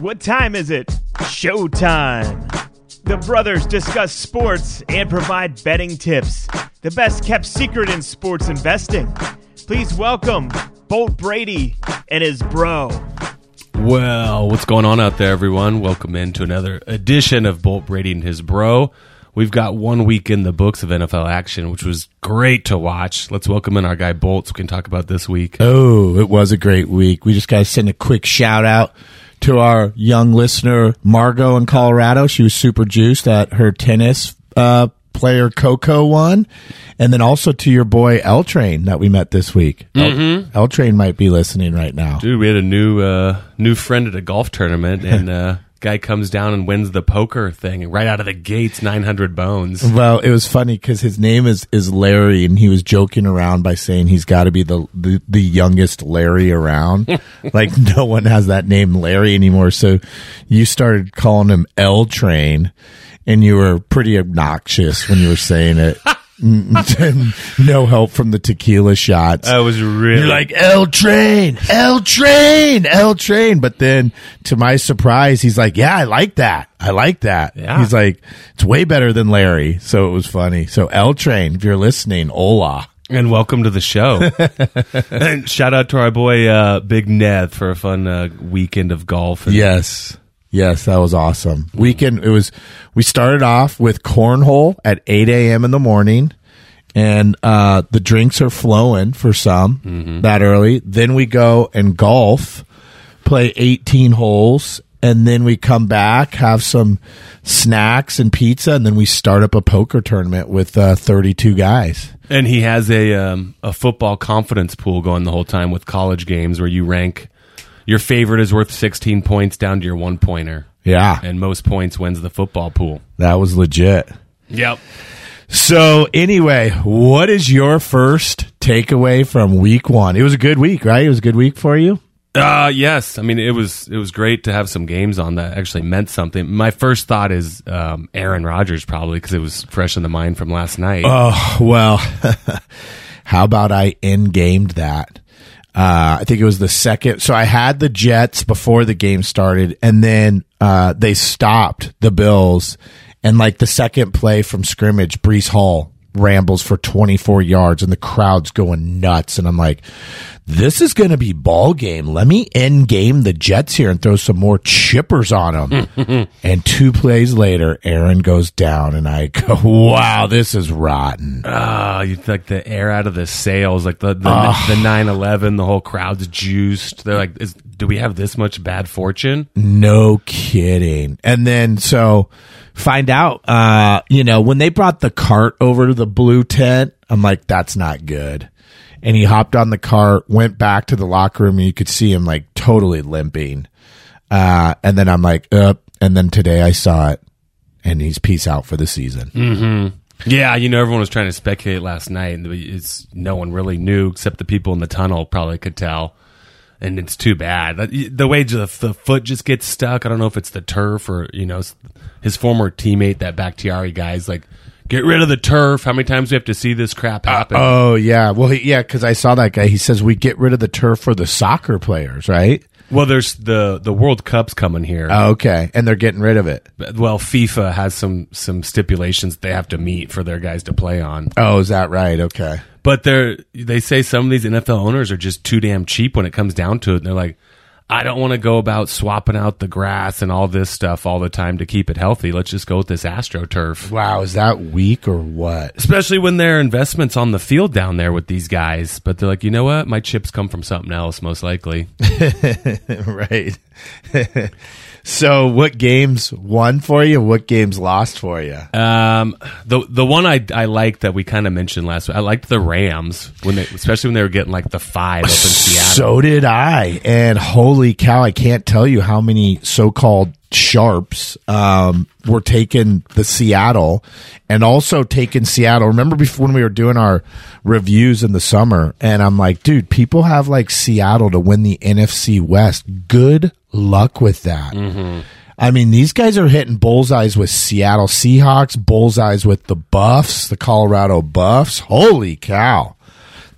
What time is it? Showtime. The brothers discuss sports and provide betting tips. The best kept secret in sports investing. Please welcome Bolt Brady and his bro. Well, what's going on out there, everyone? Welcome into another edition of Bolt Brady and his bro. We've got one week in the books of NFL action, which was great to watch. Let's welcome in our guy Bolts. so we can talk about this week. Oh, it was a great week. We just got to send a quick shout out to our young listener, Margot in Colorado. She was super juiced at her tennis uh, player Coco won. And then also to your boy L Train that we met this week. Mm-hmm. L Train might be listening right now. Dude, we had a new uh, new friend at a golf tournament, and uh, guy comes down and wins the poker thing right out of the gates, nine hundred bones. Well, it was funny because his name is, is Larry, and he was joking around by saying he's got to be the, the the youngest Larry around. like no one has that name Larry anymore. So you started calling him L Train, and you were pretty obnoxious when you were saying it. no help from the tequila shots. That was really You're like L Train, L Train, L Train. But then, to my surprise, he's like, "Yeah, I like that. I like that." Yeah. He's like, "It's way better than Larry." So it was funny. So L Train, if you're listening, hola. And welcome to the show. and shout out to our boy uh, Big Ned for a fun uh, weekend of golf. And Yes. Yes, that was awesome. Weekend, it was, we started off with cornhole at 8 a.m. in the morning. And uh, the drinks are flowing for some that early. Then we go and golf, play 18 holes. And then we come back, have some snacks and pizza. And then we start up a poker tournament with uh, 32 guys. And he has a um, a football confidence pool going the whole time with college games where you rank your favorite is worth 16 points down to your one pointer, Yeah, and most points wins the football pool. that was legit. Yep. So anyway, what is your first takeaway from week one? It was a good week, right? It was a good week for you. Uh yes. I mean, it was it was great to have some games on that actually meant something. My first thought is um, Aaron Rodgers probably because it was fresh in the mind from last night. Oh well, how about I end gamed that? Uh, I think it was the second. So I had the Jets before the game started, and then uh, they stopped the Bills, and like the second play from scrimmage, Breece Hall rambles for 24 yards, and the crowd's going nuts, and I'm like, this is going to be ball game. Let me end game the Jets here and throw some more chippers on them. and two plays later, Aaron goes down, and I go, wow, this is rotten. Ah, you like the air out of the sails, like the the, the 9/11. The whole crowd's juiced. They're like, is, do we have this much bad fortune? No kidding. And then so find out, uh, you know, when they brought the cart over to the blue tent, I'm like, that's not good. And he hopped on the cart, went back to the locker room, and you could see him like totally limping. Uh, and then I'm like, up. And then today I saw it, and he's peace out for the season. Mm-hmm. Yeah, you know, everyone was trying to speculate last night, and it's no one really knew except the people in the tunnel probably could tell. And it's too bad. The way the, the foot just gets stuck. I don't know if it's the turf or you know his former teammate, that Bakhtiari guy's like, get rid of the turf. How many times do we have to see this crap uh, happen? Oh yeah, well he, yeah, because I saw that guy. He says we get rid of the turf for the soccer players, right? well, there's the the World Cup's coming here. Oh, okay, and they're getting rid of it. well, FIFA has some some stipulations they have to meet for their guys to play on. Oh, is that right? Okay. But they're they say some of these NFL owners are just too damn cheap when it comes down to it. And they're like, I don't want to go about swapping out the grass and all this stuff all the time to keep it healthy. Let's just go with this AstroTurf. Wow, is that weak or what? Especially when there are investments on the field down there with these guys. But they're like, you know what? My chips come from something else, most likely. right. so, what games won for you? What games lost for you? Um, the the one I I liked that we kind of mentioned last week. I liked the Rams when they, especially when they were getting like the five up in Seattle. So did I. And holy cow, I can't tell you how many so-called sharps um, were taking the Seattle and also taking Seattle. Remember before when we were doing our reviews in the summer and I'm like, dude, people have like Seattle to win the NFC West. Good luck with that. Mm-hmm. I mean, these guys are hitting bullseyes with Seattle Seahawks, bullseyes with the Buffs, the Colorado Buffs. Holy cow.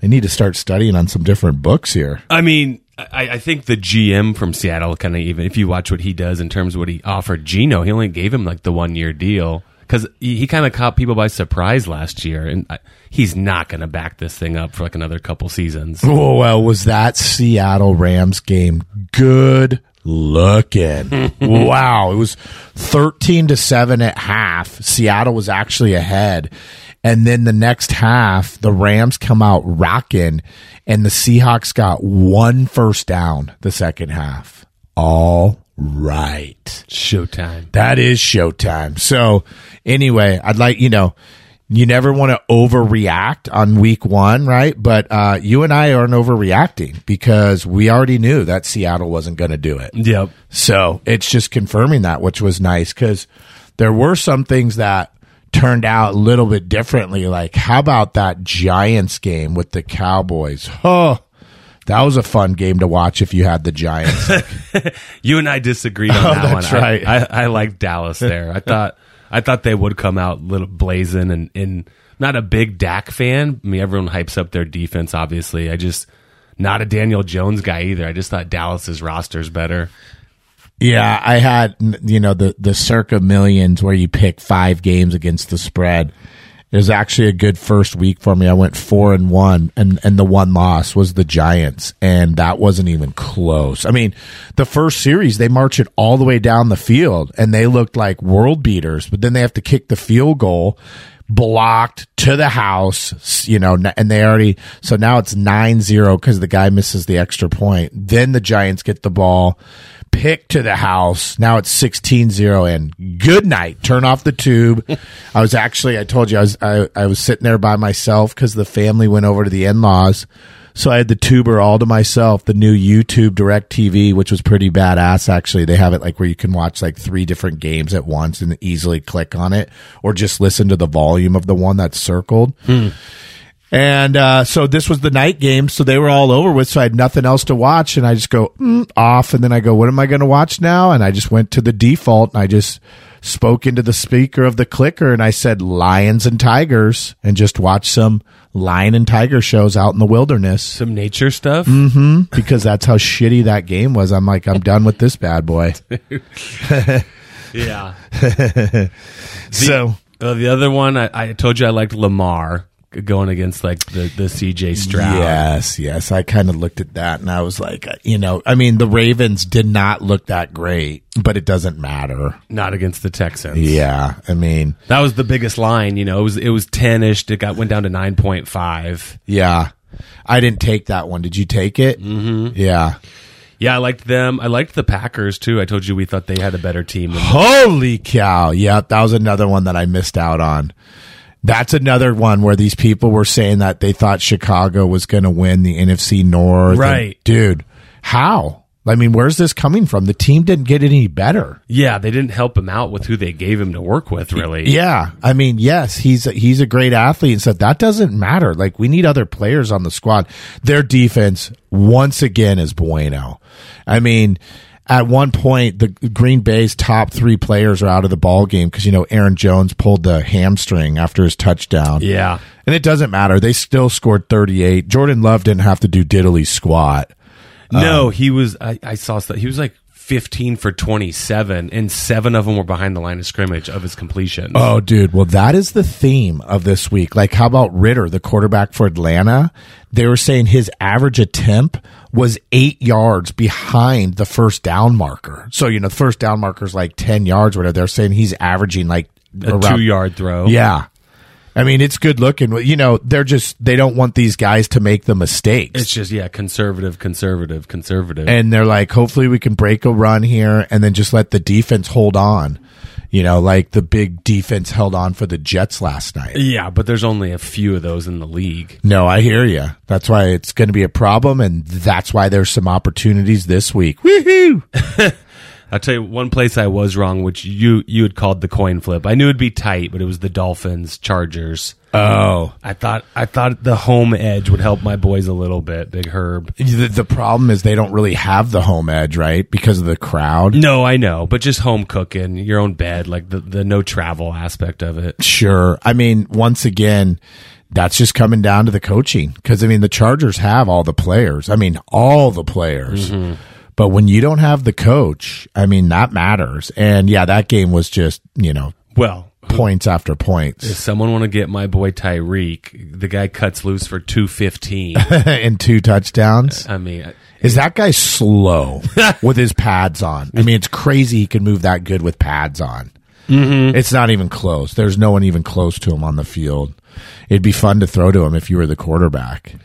They need to start studying on some different books here. I mean, I, I think the GM from Seattle kind of even if you watch what he does in terms of what he offered Geno, he only gave him like the one year deal because he, he kind of caught people by surprise last year, and I, he's not going to back this thing up for like another couple seasons. Oh well, was that Seattle Rams game good looking? wow, it was thirteen to seven at half. Seattle was actually ahead, and then the next half, the Rams come out rocking, and the Seahawks got one first down. The second half, all right. Showtime. That is showtime. So anyway, I'd like you know, you never want to overreact on week one, right? But uh, you and I aren't overreacting because we already knew that Seattle wasn't going to do it. Yep. So it's just confirming that, which was nice because there were some things that turned out a little bit differently. Like, how about that Giants game with the Cowboys? Oh, that was a fun game to watch if you had the Giants. You and I disagreed on Oh, that one. that's I- right. I, I, liked Dallas there. I thought I thought they would come out little blazing and, not a big Dak fan. I mean, everyone hypes up their defense. Obviously, I just not a Daniel Jones guy either. I just thought Dallas's roster's better. Yeah, I had you know the the circa millions where you pick five games against the spread. It was actually a good first week for me. I went four and one, and and the one loss was the Giants, and that wasn't even close. I mean, the first series they march it all the way down the field, and they looked like world beaters. But then they have to kick the field goal, blocked to the house, you know, and they already so now it's 9-0 because the guy misses the extra point. Then the Giants get the ball pick to the house. Now it's 16-0 and good night. Turn off the tube. I was actually, I told you, I was, I, I was sitting there by myself because the family went over to the in-laws. So I had the tuber all to myself, the new YouTube Direct TV, which was pretty badass. Actually, they have it like where you can watch like three different games at once and easily click on it or just listen to the volume of the one that's circled. Hmm. And uh, so this was the night game, so they were all over with. So I had nothing else to watch, and I just go mm, off, and then I go, "What am I going to watch now?" And I just went to the default, and I just spoke into the speaker of the clicker, and I said "lions and tigers," and just watched some lion and tiger shows out in the wilderness Some nature stuff. because that's how shitty that game was. I'm like, I'm done with this bad boy. Yeah. so Uh, the other one, I, I told you I liked Lamar going against like the the CJ Stroud. Yes, yes. I kind of looked at that and I was like, uh, you know, I mean, the Ravens did not look that great, but it doesn't matter. Not against the Texans. Yeah, I mean, That was the biggest line. You know, it was it was ten ish. It got went down to nine point five. yeah. I didn't take that one. Did you take it? Mm-hmm. Yeah. Yeah, I liked them. I liked the Packers too. I told you we thought they had a better team. Holy cow. Yeah, that was another one that I missed out on. That's another one where these people were saying that they thought Chicago was going to win the NFC North. Right. And, dude, how? I mean, where's this coming from? The team didn't get any better. yeah, they didn't help him out with who they gave him to work with. Really. Yeah, I mean, yes, he's a, he's a great athlete and stuff. That doesn't matter. Like we need other players on the squad. Their defense once again is bueno. I mean, at one point, the Green Bay's top three players are out of the ball game because you know Aaron Jones pulled the hamstring after his touchdown. Yeah. and it doesn't matter. They still scored thirty eight. Jordan Love didn't have to do diddly squat. No, Um, he was. I, I saw stuff. He was like fifteen for twenty seven, and seven of them were behind the line of scrimmage of his completion. Oh, dude. Well, that is the theme of this week. Like, how about Ridder, the quarterback for Atlanta? They were saying his average attempt was eight yards behind the first down marker. So, you know, the first down marker is like 10 yards, or whatever. They're saying he's averaging like a two yard throw. Yeah. I mean, it's good looking. You know, they're just, they don't want these guys to make the mistakes. It's just yeah, conservative, conservative, conservative. and they're like, hopefully we can break a run here and then just let the defense hold on. You know, like the big defense held on for the Jets last night. yeah, but there's only a few of those in the league. No, I hear you. That's why it's going to be a problem, and that's why there's some opportunities this week. Woohoo! I'll tell you one place I was wrong, which you you had called the coin flip. I knew it'd be tight, but it was the Dolphins Chargers. Oh, I thought I thought the home edge would help my boys a little bit, Big Herb. the, the problem is they don't really have the home edge, right? Because of the crowd. No, I know, but just home cooking, your own bed, like the the no travel aspect of it. Sure. I mean, once again, that's just coming down to the coaching because I mean the Chargers have all the players. I mean all the players. Mm-hmm. But when you don't have the coach, I mean that matters. And yeah, that game was just you know Well, points after points if someone want to get my boy Tyreek, the guy cuts loose for two fifteen. and two touchdowns. I mean, Is that guy slow with his pads on? I mean, it's crazy he can move that good with pads on. Mm-hmm. It's not even close. There's no one even close to him on the field. It'd be fun to throw to him if you were the quarterback.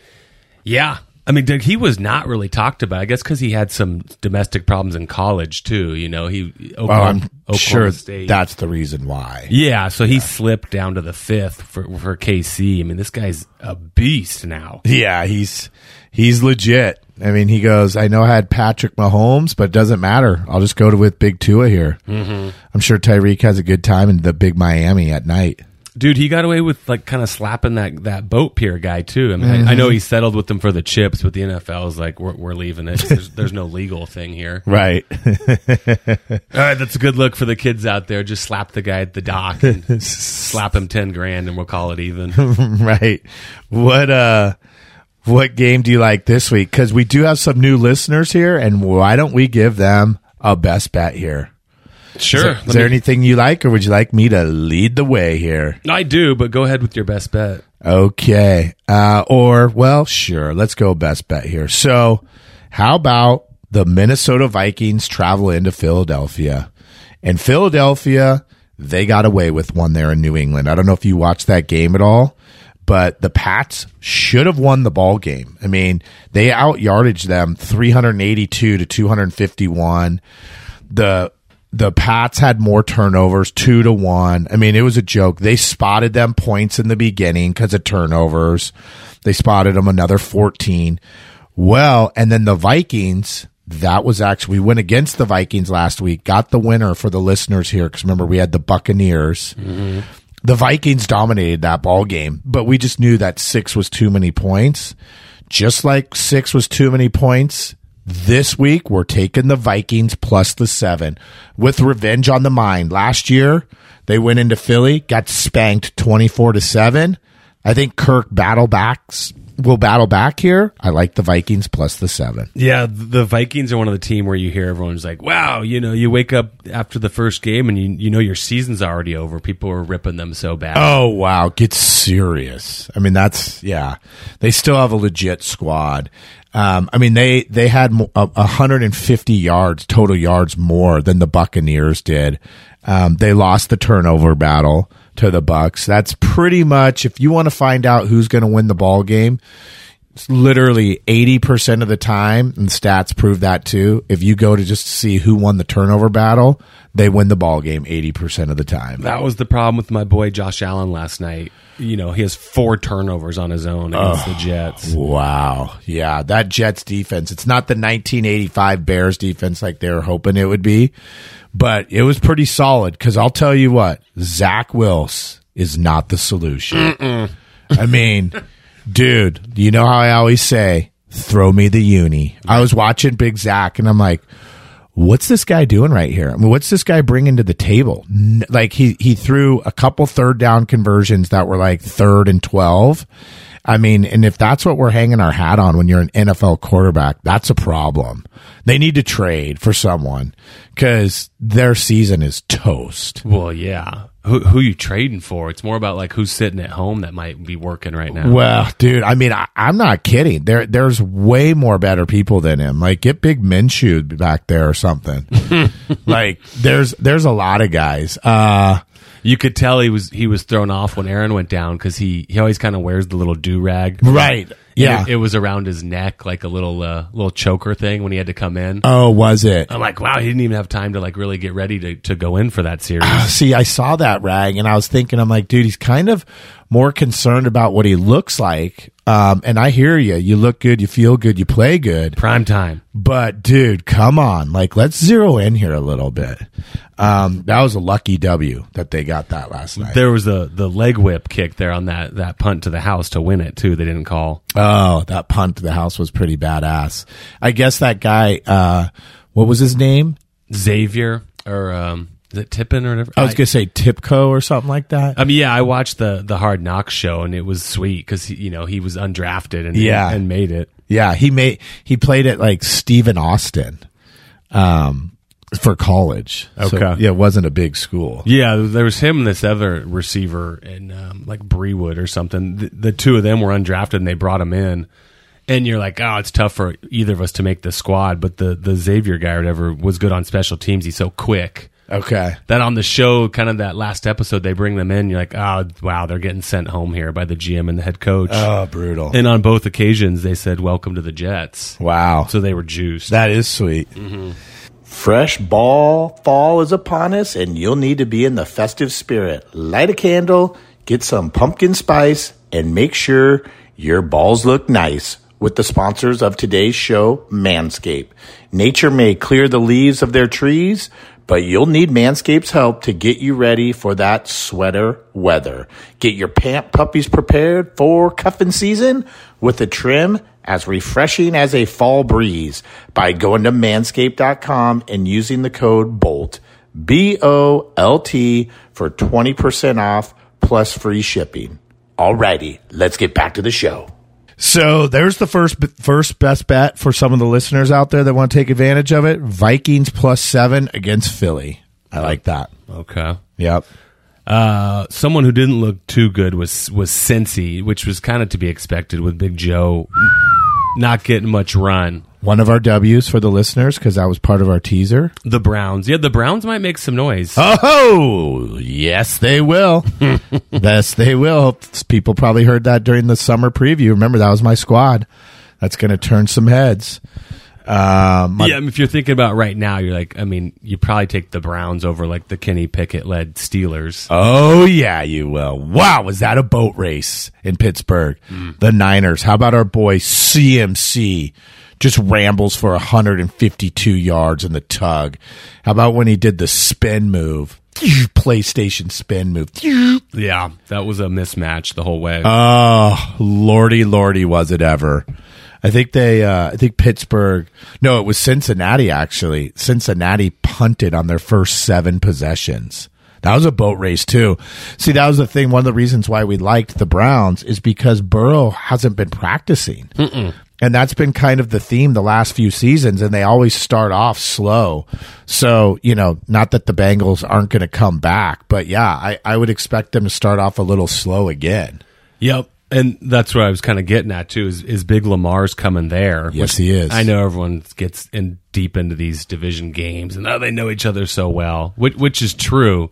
yeah. I mean, Doug, he was not really talked about. I guess because he had some domestic problems in college too. You know, he Oklahoma, Well, I'm Oklahoma sure State. that's the reason why. Yeah, so he slipped down to the fifth for for KC. I mean, this guy's a beast now. Yeah, he's he's legit. I mean, he goes. I know I had Patrick Mahomes, but it doesn't matter. I'll just go to with Big Tua here. Mm-hmm. I'm sure Tyreek has a good time in the Big Miami at night. Dude, he got away with like kind of slapping that that boat pier guy too. I mean, I, I know he settled with them for the chips, but the NFL is like, we're, we're leaving it. There's, there's no legal thing here. Right. All right, that's a good look for the kids out there. Just slap the guy at the dock and slap him ten grand, and we'll call it even. right. What uh what game do you like this week? Because we do have some new listeners here, and why don't we give them a best bet here? Sure. Is there anything you like, or would you like me to lead the way here? I do, but go ahead with your best bet. Okay. Uh, or, well, sure. Let's go best bet here. So, how about the Minnesota Vikings travel into Philadelphia? And Philadelphia, they got away with one there in New England. I don't know if you watched that game at all, but the Pats should have won the ball game. I mean, they out yardaged them 382 to 251. The the Pats had more turnovers, two to one. I mean, it was a joke. They spotted them points in the beginning because of turnovers. They spotted them another 14. Well, and then the Vikings, that was actually, we went against the Vikings last week, got the winner for the listeners here. Cause remember, we had the Buccaneers. The Vikings dominated that ball game, but we just knew that six was too many points. Just like six was too many points, this week we're taking the Vikings plus the seven with revenge on the mind. Last year they went into Philly, got spanked 24 to seven. I think Kirk battle backs will battle back here. I like the Vikings plus the seven. Yeah, the Vikings are one of the team where you hear everyone's like, "Wow," you know, you wake up after the first game and you you know your season's already over. People are ripping them so bad. Oh wow, get serious. I mean, that's yeah. They still have a legit squad. Um, I mean, they they had a 150 yards total yards more than the Buccaneers did. Um, they lost the turnover battle to the Bucks. That's pretty much if you want to find out who's going to win the ball game. Literally 80% of the time, and stats prove that too. If you go to just see who won the turnover battle, they win the ball game 80% of the time. That was the problem with my boy Josh Allen last night. You know, he has four turnovers on his own against the Jets. Wow. Yeah, that Jets defense. It's not the 1985 Bears defense like they were hoping it would be, but it was pretty solid because I'll tell you what, Zach Wills is not the solution. I mean, dude, you know how I always say, throw me the uni. I was watching Big Zach and I'm like, what's this guy doing right here? I mean, what's this guy bringing to the table? Like he he threw a couple third down conversions that were like third and twelve. I mean, and if that's what we're hanging our hat on when you're an NFL quarterback, that's a problem. They need to trade for someone because their season is toast. Well, yeah. Who who you trading for? It's more about like who's sitting at home that might be working right now. Well, dude, I mean, I, I'm not kidding. There, there's way more better people than him. Like, get Big Minshew back there or something. like, there's, there's a lot of guys. Uh, You could tell he was he was thrown off when Aaron went down because he he always kind of wears the little do rag. right. Yeah. it, it was around his neck like a little uh, little choker thing when he had to come in. oh, was it? I'm like, wow, he didn't even have time to like really get ready to, to go in for that series. See, I saw that rag and I was thinking, I'm like, dude, he's kind of more concerned about what he looks like. Um, and I hear you. You look good, you feel good, you play good. Prime time. But dude, come on. Like, let's zero in here a little bit. Um, that was a lucky W that they got that last night. There was the the leg whip kick there on that that punt to the house to win it too. They didn't call. Oh, that punt to the house was pretty badass. I guess that guy, uh, what was his name? Xavier or um, Is it Tippin or whatever? I was gonna say Tipco or something like that. I mean, yeah, I watched the the Hard Knocks show and it was sweet because you know he was undrafted and Yeah. and made it. Yeah, he made he played it like Stephen Austin, um, for college. So, Okay. yeah, it wasn't a big school. Yeah, there was him and this other receiver in um, like Brewood or something. The, the two of them were undrafted and they brought him in. And you're like, oh, it's tough for either of us to make the squad. But the the Xavier guy or whatever was good on special teams. He's so quick. Okay. that on the show, kind of that last episode, they bring them in. You're like, oh, wow, they're getting sent home here by the GM and the head coach. Oh, brutal. and on both occasions, they said, welcome to the Jets. Wow. So they were juiced. that is sweet. Fresh ball fall is upon us, and you'll need to be in the festive spirit. Light a candle, get some pumpkin spice, and make sure your balls look nice with the sponsors of today's show, Manscaped. Nature may clear the leaves of their trees, but you'll need Manscaped's help to get you ready for that sweater weather. Get your pant puppies prepared for cuffing season with a trim as refreshing as a fall breeze by going to manscaped.com and using the code BOLT, B O L T, for 20% off plus free shipping. Alrighty, let's get back to the show. So there's the first first best bet for some of the listeners out there that want to take advantage of it. Vikings plus seven against Philly. I like that. okay. Yep. Uh, someone who didn't look too good was was Cincy, which was kind of to be expected with Big Joe not getting much run. One of our W's for the listeners because that was part of our teaser. The Browns, yeah, the Browns might make some noise. Oh, yes, they will. yes, they will. People probably heard that during the summer preview. Remember, that was my squad. That's going to turn some heads. Um, my- yeah, I mean, if you're thinking about right now, you're like, I mean, you probably take the Browns over like the Kenny Pickett led Steelers. Oh yeah, you will. Wow, was that a boat race in Pittsburgh? The Niners. How about our boy CMC? Just rambles for 152 yards in the tug. How about when he did the spin move? PlayStation spin move. Yeah, that was a mismatch the whole way. Oh, lordy, lordy, was it ever? I think they, uh, I think Pittsburgh, no, it was Cincinnati actually. Cincinnati punted on their first seven possessions. That was a boat race too. See, that was the thing. One of the reasons why we liked the Browns is because Burrow hasn't been practicing. And that's been kind of the theme the last few seasons, and they always start off slow. So, you know, not that the Bengals aren't going to come back, but yeah, I, I would expect them to start off a little slow again. Yep. And that's what I was kind of getting at too. Is, is Big Lamar's coming there? Yes, he is. I know everyone gets in deep into these division games, and oh, they know each other so well, which, which is true.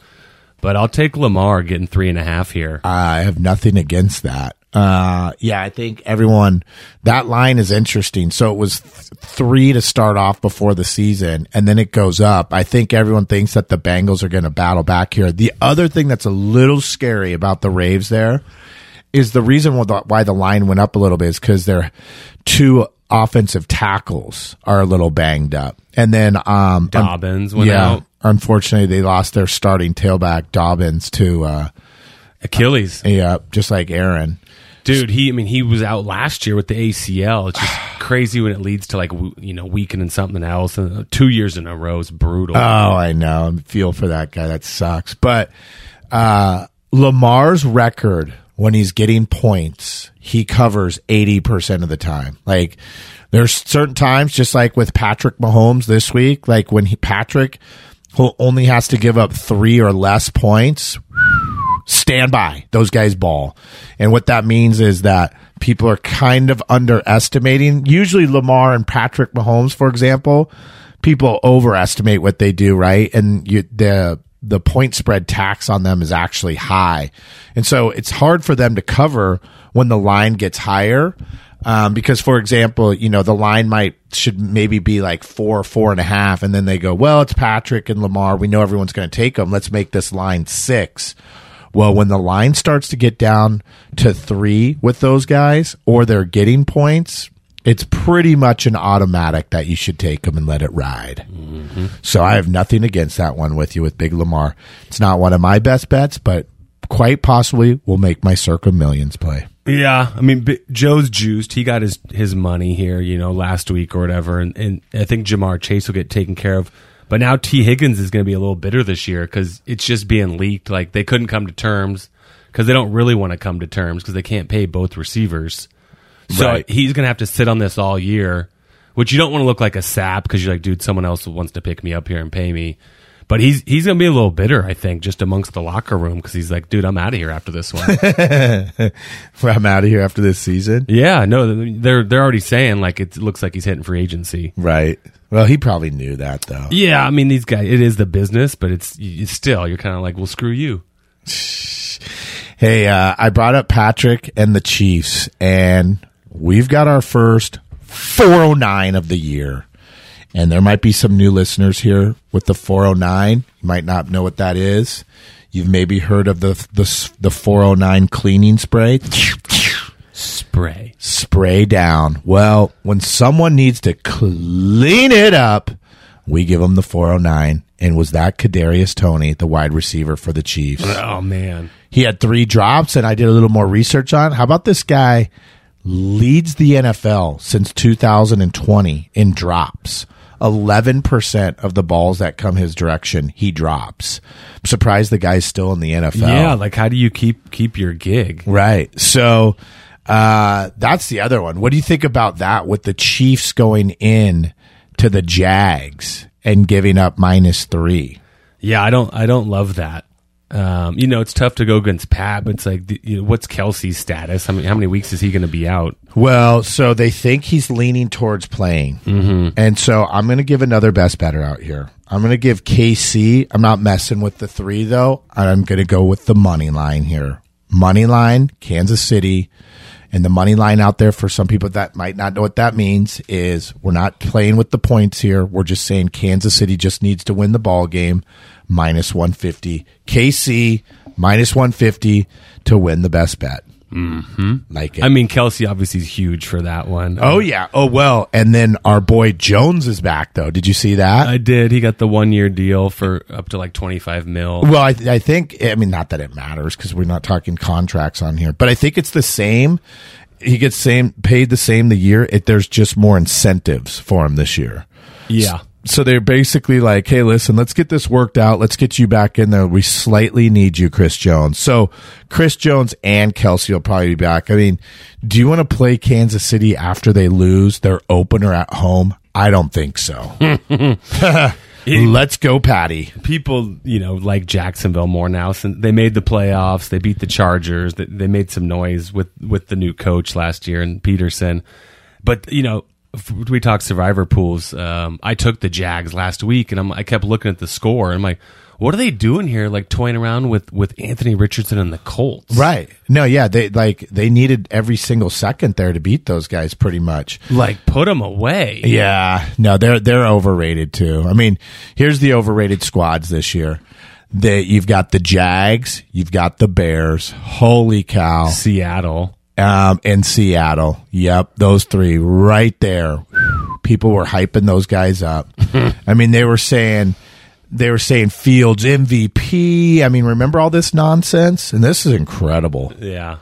But I'll take Lamar getting three and a half here. I have nothing against that. Uh, yeah, I think everyone, that line is interesting. So it was th- three to start off before the season and then it goes up. I think everyone thinks that the Bengals are going to battle back here. The other thing that's a little scary about the Raves there is the reason why the, line went up a little bit is because their two offensive tackles are a little banged up. And then, um, Dobbins went yeah, out. unfortunately they lost their starting tailback Dobbins to, uh, Achilles, yeah, just like Aaron. dude. He, I mean, he was out last year with the ACL. It's just crazy when it leads to like you know weakening something else. And uh, two years in a row is brutal. Oh, I know. I feel for that guy. That sucks. But uh, Lamar's record when he's getting points, he covers 80% of the time. Like, there's certain times, just like with Patrick Mahomes this week, like when he, Patrick who only has to give up three or less points, stand by. Those guys ball. And what that means is that people are kind of underestimating. Usually Lamar and Patrick Mahomes, for example, people overestimate what they do, right? And you, the the point spread tax on them is actually high. And so it's hard for them to cover when the line gets higher. Um, because for example, you know, the line might should maybe be like four, four and a half. And then they go, well, it's Patrick and Lamar. We know everyone's going to take them. Let's make this line six. Well, when the line starts to get down to three with those guys or they're getting points, it's pretty much an automatic that you should take them and let it ride. So I have nothing against that one with you with Big Lamar. It's not one of my best bets, but quite possibly will make my circa millions play. Yeah, I mean B- Joe's juiced. He got his his money here, you know, last week or whatever, and, and I think Ja'Marr Chase will get taken care of. But now Tee Higgins is going to be a little bitter this year because it's just being leaked. Like they couldn't come to terms because they don't really want to come to terms because they can't pay both receivers. So Right. he's going to have to sit on this all year, which you don't want to look like a sap because you're like, dude, someone else wants to pick me up here and pay me. But he's he's going to be a little bitter, I think, just amongst the locker room because he's like, dude, I'm out of here after this one. I'm out of here after this season. yeah, no, they're they're already saying like it looks like he's hitting free agency. Right. Well, he probably knew that though. Yeah, I mean these guys, it is the business, but it's, it's still you're kind of like, well, screw you. Hey, uh, I brought up Patrick and the Chiefs, and we've got our first 409 of the year. And there might be some new listeners here with the 409. You might not know what that is. You've maybe heard of the the, the 409 cleaning spray. Spray. Spray down. Well, when someone needs to clean it up, we give them the 409. And was that Kadarius Toney, the wide receiver for the Chiefs? Oh man, He had three drops, and I did a little more research on. How about this guy leads the NFL since 2020 in drops? 11% of the balls that come his direction, he drops. I'm surprised the guy's still in the NFL. yeah. Like, how do you keep keep your gig? Right. So uh, that's the other one. What do you think about that with the Chiefs going in to the Jags and giving up minus three? Yeah, I don't I don't love that. Um, you know, it's tough to go against Pat, but it's like, you know, what's Kelce's status? How many, how many weeks is he going to be out? Well, so they think he's leaning towards playing. Mm-hmm. And so I'm going to give another best better out here. I'm going to give KC. I'm not messing with the three, though. I'm going to go with the money line here. Money line, Kansas City. And the money line out there for some people that might not know what that means is we're not playing with the points here. We're just saying Kansas City just needs to win the ball game minus 150. KC minus 150 to win the best bet. Mm-hmm. Like it. I mean, Kelce obviously is huge for that one. Oh yeah. Oh well. And then our boy Jones is back though. Did you see that? I did. He got the one year deal for up to like twenty five mil. well, I, I think. I mean, not that it matters because we're not talking contracts on here, but I think it's the same. He gets same paid the same the year. It, there's just more incentives for him this year. Yeah. So they're basically like, "Hey, listen, let's get this worked out. Let's get you back in there. We slightly need you, Chris Jones." So Chris Jones and Kelce will probably be back. I mean, do you want to play Kansas City after they lose their opener at home? I don't think so. Let's go, Patty. People, you know, like Jacksonville more now since they made the playoffs. They beat the Chargers. They, they made some noise with with the new coach last year and Pederson. But you know, we talk survivor pools. Um, I took the Jags last week, and I'm, I kept looking at the score. And I'm like, what are they doing here? Like toying around with with Anthony Richardson and the Colts, Right. No, yeah, they like they needed every single second there to beat those guys pretty much. Like put them away. Yeah, no, they're they're overrated too. I mean, here's the overrated squads this year. That you've got the Jags, you've got the Bears. Holy cow! Seattle. Um, and Seattle. Yep, those three right there. People were hyping those guys up. I mean, they were saying they were saying Fields MVP. I mean, remember all this nonsense? And this is incredible. Yeah.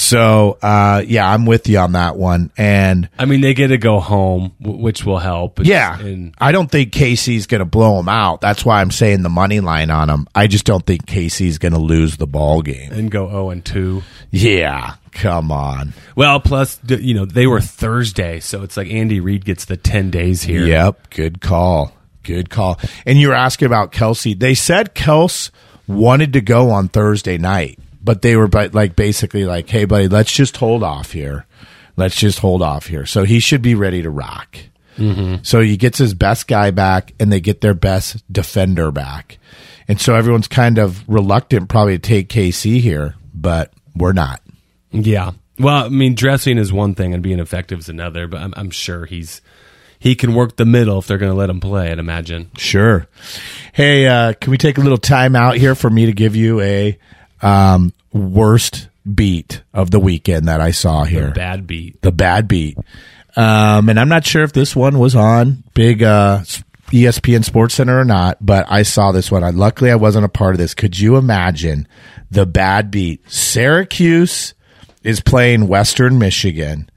So, uh, yeah, I'm with you on that one. And I mean, they get to go home, which will help. It's- yeah, and I don't think KC's going to blow them out. That's why I'm saying the money line on them. I just don't think KC's going to lose the ball game. and go zero and two. Yeah, come on. Well, plus you know they were Thursday, so it's like Andy Reid gets the ten days here. Yep, good call. Good call. And you were asking about Kelce. They said Kels wanted to go on Thursday night, but they were but like basically like, "Hey, buddy, let's just hold off here. Let's just hold off here." So he should be ready to rock. So he gets his best guy back, and they get their best defender back, and so everyone's kind of reluctant probably to take KC here, but we're not. Yeah. Well, I mean, dressing is one thing and being effective is another, but I'm, I'm sure he's he can work the middle if they're going to let him play. I'd imagine. Sure. Hey, uh, can we take a little time out here for me to give you a um, worst beat of the weekend that I saw here? Bad beat. The bad beat. Um, and I'm not sure if this one was on big uh, ESPN Sports Center or not, but I saw this one. I, luckily, I wasn't a part of this. Could you imagine the bad beat? Syracuse is playing Western Michigan.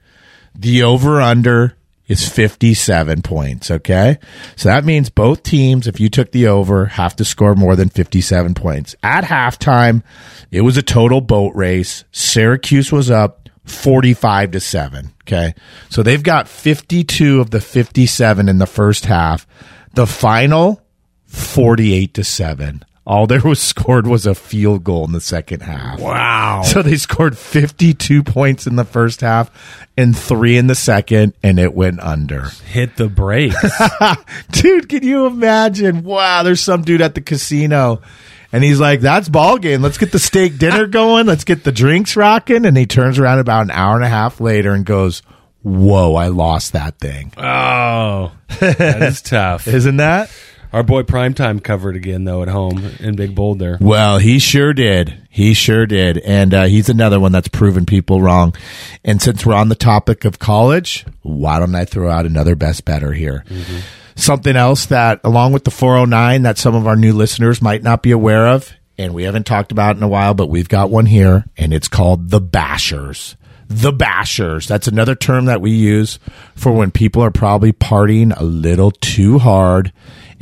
The over under is 57 points. Okay. So that means both teams, if you took the over, have to score more than 57 points. At halftime, it was a total boat race. Syracuse was up 45 to 7. Okay. So they've got 52 of the 57 in the first half. The final 48 to 7. All there was scored was a field goal in the second half. Wow. So they scored 52 points in the first half and three in the second, and it went under. Hit the brakes. Dude, can you imagine? Wow, there's some dude at the casino. And he's like, that's ball game. Let's get the steak dinner going. Let's get the drinks rocking. And he turns around about an hour and a half later and goes, Whoa, I lost that thing. oh, that is tough. Isn't that? Our boy Primetime covered again, though, at home in Big Boulder. Well, he sure did. He sure did. And uh, he's another one that's proven people wrong. And since we're on the topic of college, why don't I throw out another best better here? Something else that, along with the 409, that some of our new listeners might not be aware of, and we haven't talked about in a while, but we've got one here, and it's called the Bashers. The Bashers. That's another term that we use for when people are probably partying a little too hard.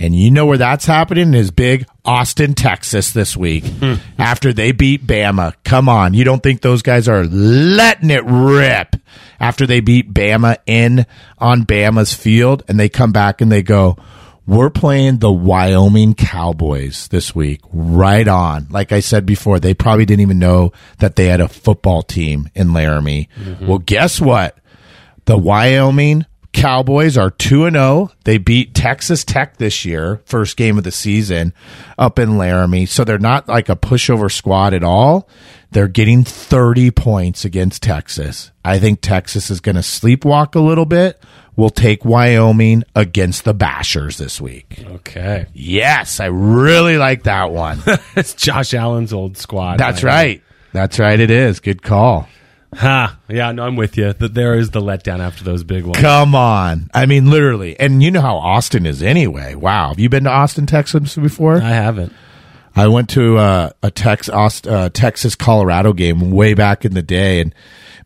And you know where that's happening is big Austin, Texas this week hmm. after they beat Bama. Come on. You don't think those guys are letting it rip after they beat Bama in on Bama's field and they come back and they go, we're playing the Wyoming Cowboys this week. Right on. Like I said before, they probably didn't even know that they had a football team in Laramie. Mm-hmm. Well, guess what? The Wyoming Cowboys are 2 and 0. They beat Texas Tech this year, first game of the season up in Laramie. So they're not like a pushover squad at all. They're getting 30 points against Texas. I think Texas is going to sleepwalk a little bit. We'll take Wyoming against the Bashers this week. Okay. Yes, I really like that one. It's Josh Allen's old squad. That's right. That's right. It is. Good call. Ha. Yeah, no, I'm with you. That there is the letdown after those big ones. Come on. I mean, literally. And you know how Austin is anyway. Wow. Have you been to Austin, Texas before? I haven't. I went to uh, a Tex, Aust- uh, Texas Colorado game way back in the day, and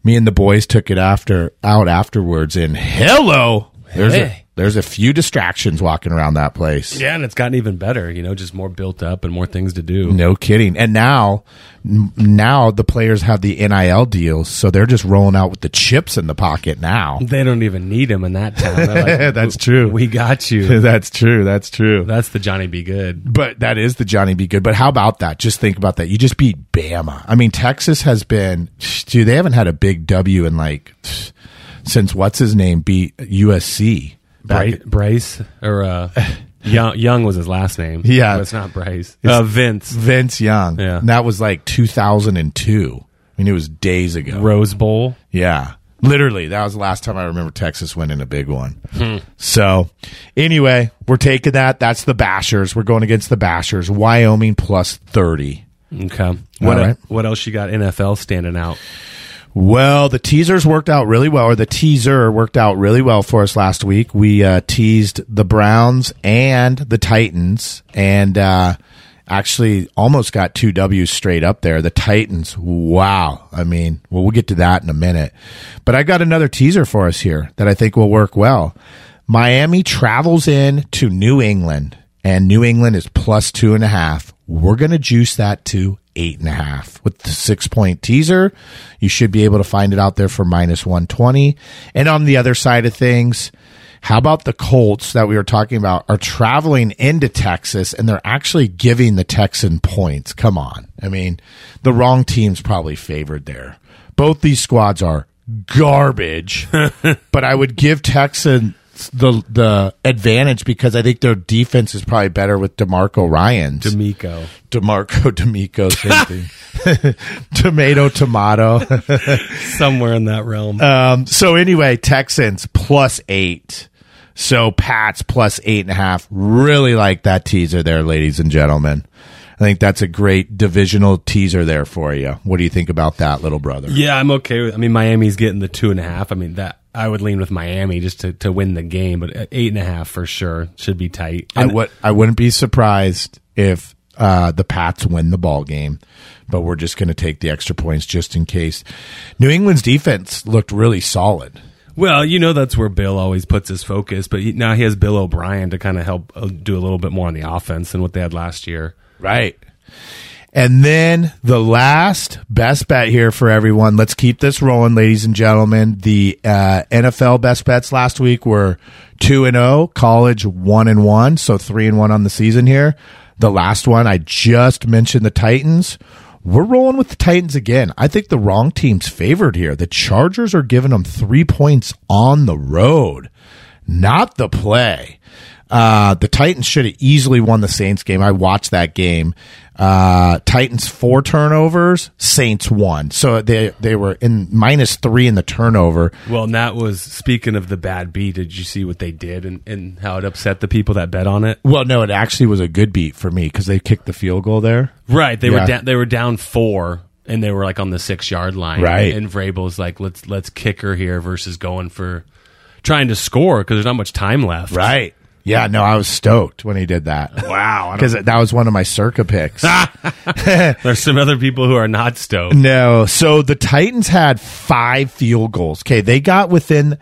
me and the boys took it after out afterwards. And hello, there's a Hey. There's a few distractions walking around that place. Yeah, and it's gotten even better. You know, just more built up and more things to do. No kidding. And now, now the players have the NIL deals, so they're just rolling out with the chips in the pocket now. They don't even need him in that town. Like, That's true. We got you. That's true. That's true. That's the Johnny Be Good. But that is the Johnny Be Good. But how about that? Just think about that. You just beat Bama. I mean, Texas has been, dude, they haven't had a big W in like, since what's his name beat USC. Bra- Brace or uh, Young, Young was his last name. Yeah. But it's not Brace. Uh, Vince Vince Young. Yeah. And that was like 2002. I mean, it was days ago. Rose Bowl. Yeah. Literally, that was the last time I remember Texas winning a big one. Hmm. So, anyway, we're taking that. That's the Bashers. We're going against the Bashers. Wyoming plus 30. Okay. What All right. what else you got? NFL standing out. Well, the teasers worked out really well, or the teaser worked out really well for us last week. We uh, teased the Browns and the Titans, and uh, actually almost got two W's straight up there. The Titans, wow. I mean, well, we'll get to that in a minute. But I got another teaser for us here that I think will work well. Miami travels in to New England, and New England is plus two and a half. We're going to juice that to eight and a half with the six point teaser. You should be able to find it out there for minus 120. And on the other side of things, how about the Colts that we were talking about are traveling into Texas and they're actually giving the Texan points? Come on. I mean, the wrong team's probably favored there. Both these squads are garbage, but I would give Texans the the advantage because I think their defense is probably better with Demarco Ryans. D'Amico. Demarco D'Amico. Tomato, tomato. Somewhere in that realm. um, so anyway, Texans plus eight. So Pats plus eight and a half. Really like that teaser there, ladies and gentlemen. I think that's a great divisional teaser there for you. What do you think about that, little brother? yeah, I'm okay with I mean Miami's getting the two and a half. I mean that I would lean with Miami just to, to win the game, but eight and a half for sure should be tight. I would I wouldn't be surprised if uh, the Pats win the ball game, but we're just going to take the extra points just in case. New England's defense looked really solid. Well, you know that's where Bill always puts his focus, but he, now he has Bill O'Brien to kind of help uh, do a little bit more on the offense than what they had last year. Right. And then the last best bet here for everyone. Let's keep this rolling, ladies and gentlemen. The uh, NFL best bets last week were two and zero, college one and one, so three and one on the season here. The last one I just mentioned the Titans. We're rolling with the Titans again. I think the wrong team's favored here. The Chargers are giving them three points on the road, not the play. Uh, the Titans should have easily won the Saints game. I watched that game. Uh, Titans four turnovers, Saints one. So they they were in minus three in the turnover. Well, and that was speaking of the bad beat. Did you see what they did and, and how it upset the people that bet on it? Well, no, it actually was a good beat for me because they kicked the field goal there. Right, they Yeah. were down. They were down four, and they were like on the six yard line. Right. and Vrabel's like, let's let's kick her here versus going for trying to score because there's not much time left. Right. Yeah, no, I was stoked when he did that. Wow. Because that was one of my circa picks. There's some other people who are not stoked. No. So the Titans had five field goals. Okay, they got within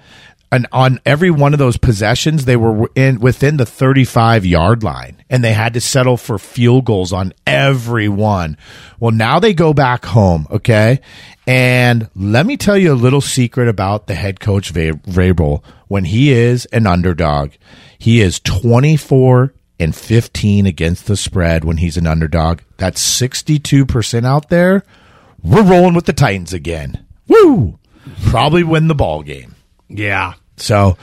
and on every one of those possessions, they were in within the 35 yard line and they had to settle for field goals on every one. Well, now they go back home, okay? And let me tell you a little secret about the head coach Vrabel. When he is an underdog, he is 24 and 15 against the spread when he's an underdog. That's 62% out there. We're rolling with the Titans again. Woo! Probably win the ball game. Yeah. So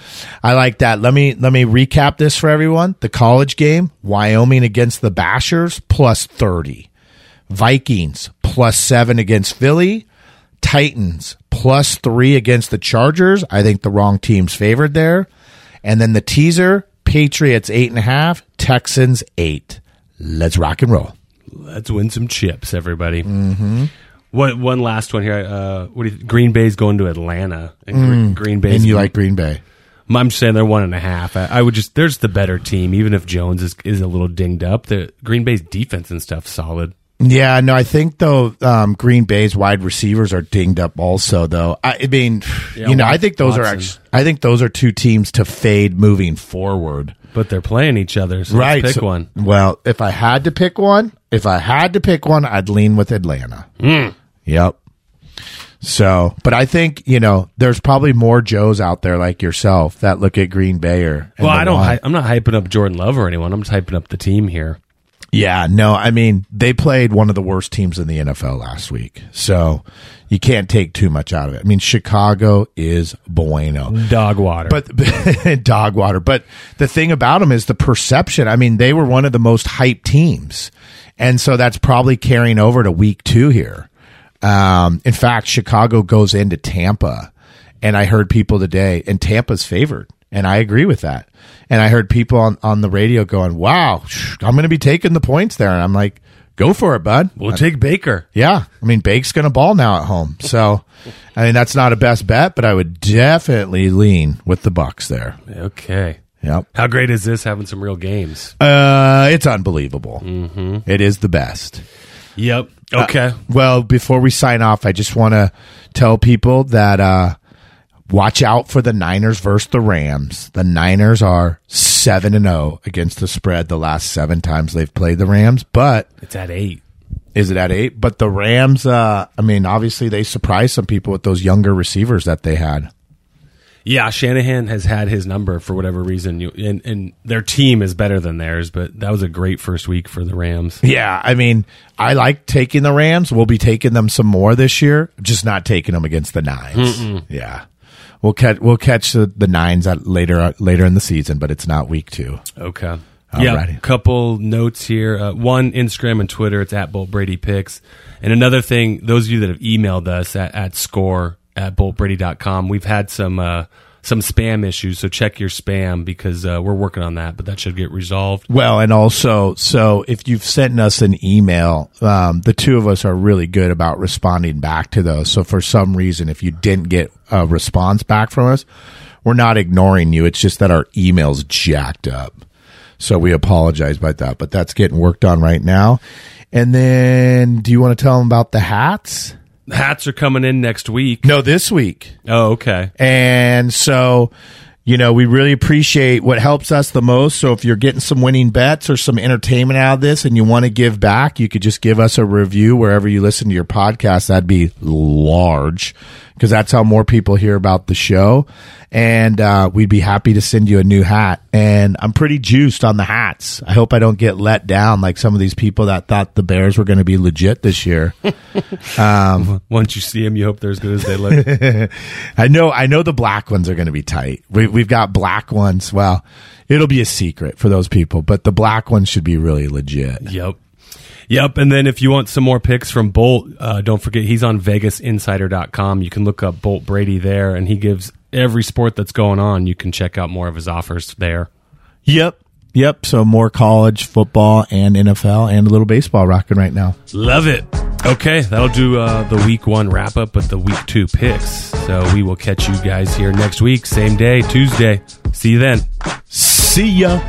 I like that. Let me let me recap this for everyone. The college game, Wyoming against the Bashers plus 30. Vikings plus 7 against Philly. Titans plus 3 against the Chargers. I think the wrong team's favored there. And then the teaser, Patriots 8.5, Texans 8. Let's rock and roll. Let's win some chips, everybody. Mm-hmm. What one last one here? Uh, what do you, Green Bay's going to Atlanta, and Gre- Green Bay's And you like Green Bay. I'm saying they're one and a half. I, I would just there's the better team, even if Jones is is a little dinged up. The Green Bay's defense and stuff solid. Yeah, no, I think though um, Green Bay's wide receivers are dinged up also. Though I, I mean, Yeah, you know, I think those are Watson. actually, I think those are two teams to fade moving forward. But they're playing each other, so right. pick so- one. Well, if I had to pick one, if I had to pick one, I'd lean with Atlanta. Hmm. Yep. So, but I think you know, there's probably more Joes out there like yourself that look at Green Bay or. Well, I don't. Hy- I'm not hyping up Jordan Love or anyone. I'm just hyping up the team here. Yeah, no, I mean, they played one of the worst teams in the NFL last week. So you can't take too much out of it. I mean, Chicago is bueno. Dog water. But dog water. But the thing about them is the perception. I mean, they were one of the most hyped teams. And so that's probably carrying over to week two here. Um, in fact, Chicago goes into Tampa. And I heard people today, and Tampa's favored. And I agree with that. And I heard people on, on the radio going, wow, I'm going to be taking the points there. And I'm like, go for it, bud. we'll take Baker. Yeah, I mean Bake's going to ball now at home, so I mean that's not a best bet, but I would definitely lean with the Bucs there. Okay. Yep, How great is this having some real games? uh, it's unbelievable. Mm-hmm. is the best. Yep. Okay. Well, before we sign off, I just want to tell people that uh, watch out for the Niners versus the Rams. The Niners are seven and zero against the spread the last seven times they've played the Rams, but it's at eight. Is it at eight? But the Rams, uh, I mean, obviously they surprised some people with those younger receivers that they had. Yeah, Shanahan has had his number for whatever reason, you, and and their team is better than theirs. But that was a great first week for the Rams. Yeah, I mean, I like taking the Rams. We'll be taking them some more this year, just not taking them against the 9s Yeah, we'll catch we'll catch the, the nines at later uh, later in the season, but it's not week two. Okay. Alrighty. Yeah. Couple notes here. Uh, one, Instagram and Twitter. It's at Bolt Brady Picks. And another thing, those of you that have emailed us at, at score at boltbrady.com, we've had some uh, some spam issues. So check your spam because uh, we're working on that, but that should get resolved. Well, and also, so if you've sent us an email, um, the two of us are really good about responding back to those. So for some reason, if you didn't get a response back from us, we're not ignoring you. It's just that our email's jacked up. So we apologize about that, but that's getting worked on right now. And then, do you want to tell them about the hats? Hats are coming in next week. No, this week. Oh, okay. And so, you know, we really appreciate what helps us the most. So if you're getting some winning bets or some entertainment out of this and you want to give back, you could just give us a review wherever you listen to your podcast. That'd be large because that's how more people hear about the show. And uh, we'd be happy to send you a new hat. And I'm pretty juiced on the hats. I hope I don't get let down like some of these people that thought the Bears were going to be legit this year. Once you see them, you hope they're as good as they look. I know, I know the black ones are going to be tight. We, we've got black ones. Well, it'll be a secret for those people, but the black ones should be really legit. yep. Yep. And then if you want some more picks from Bolt, uh, don't forget he's on vegasinsider.com. You can look up Bolt Brady there, and he gives every sport that's going on. You can check out more of his offers there. Yep. Yep. So more college football and NFL and a little baseball rocking right now. Love it. Okay, that'll do uh, the week one wrap up, but the week two picks. So we will catch you guys here next week, same day, Tuesday. See you then. See ya.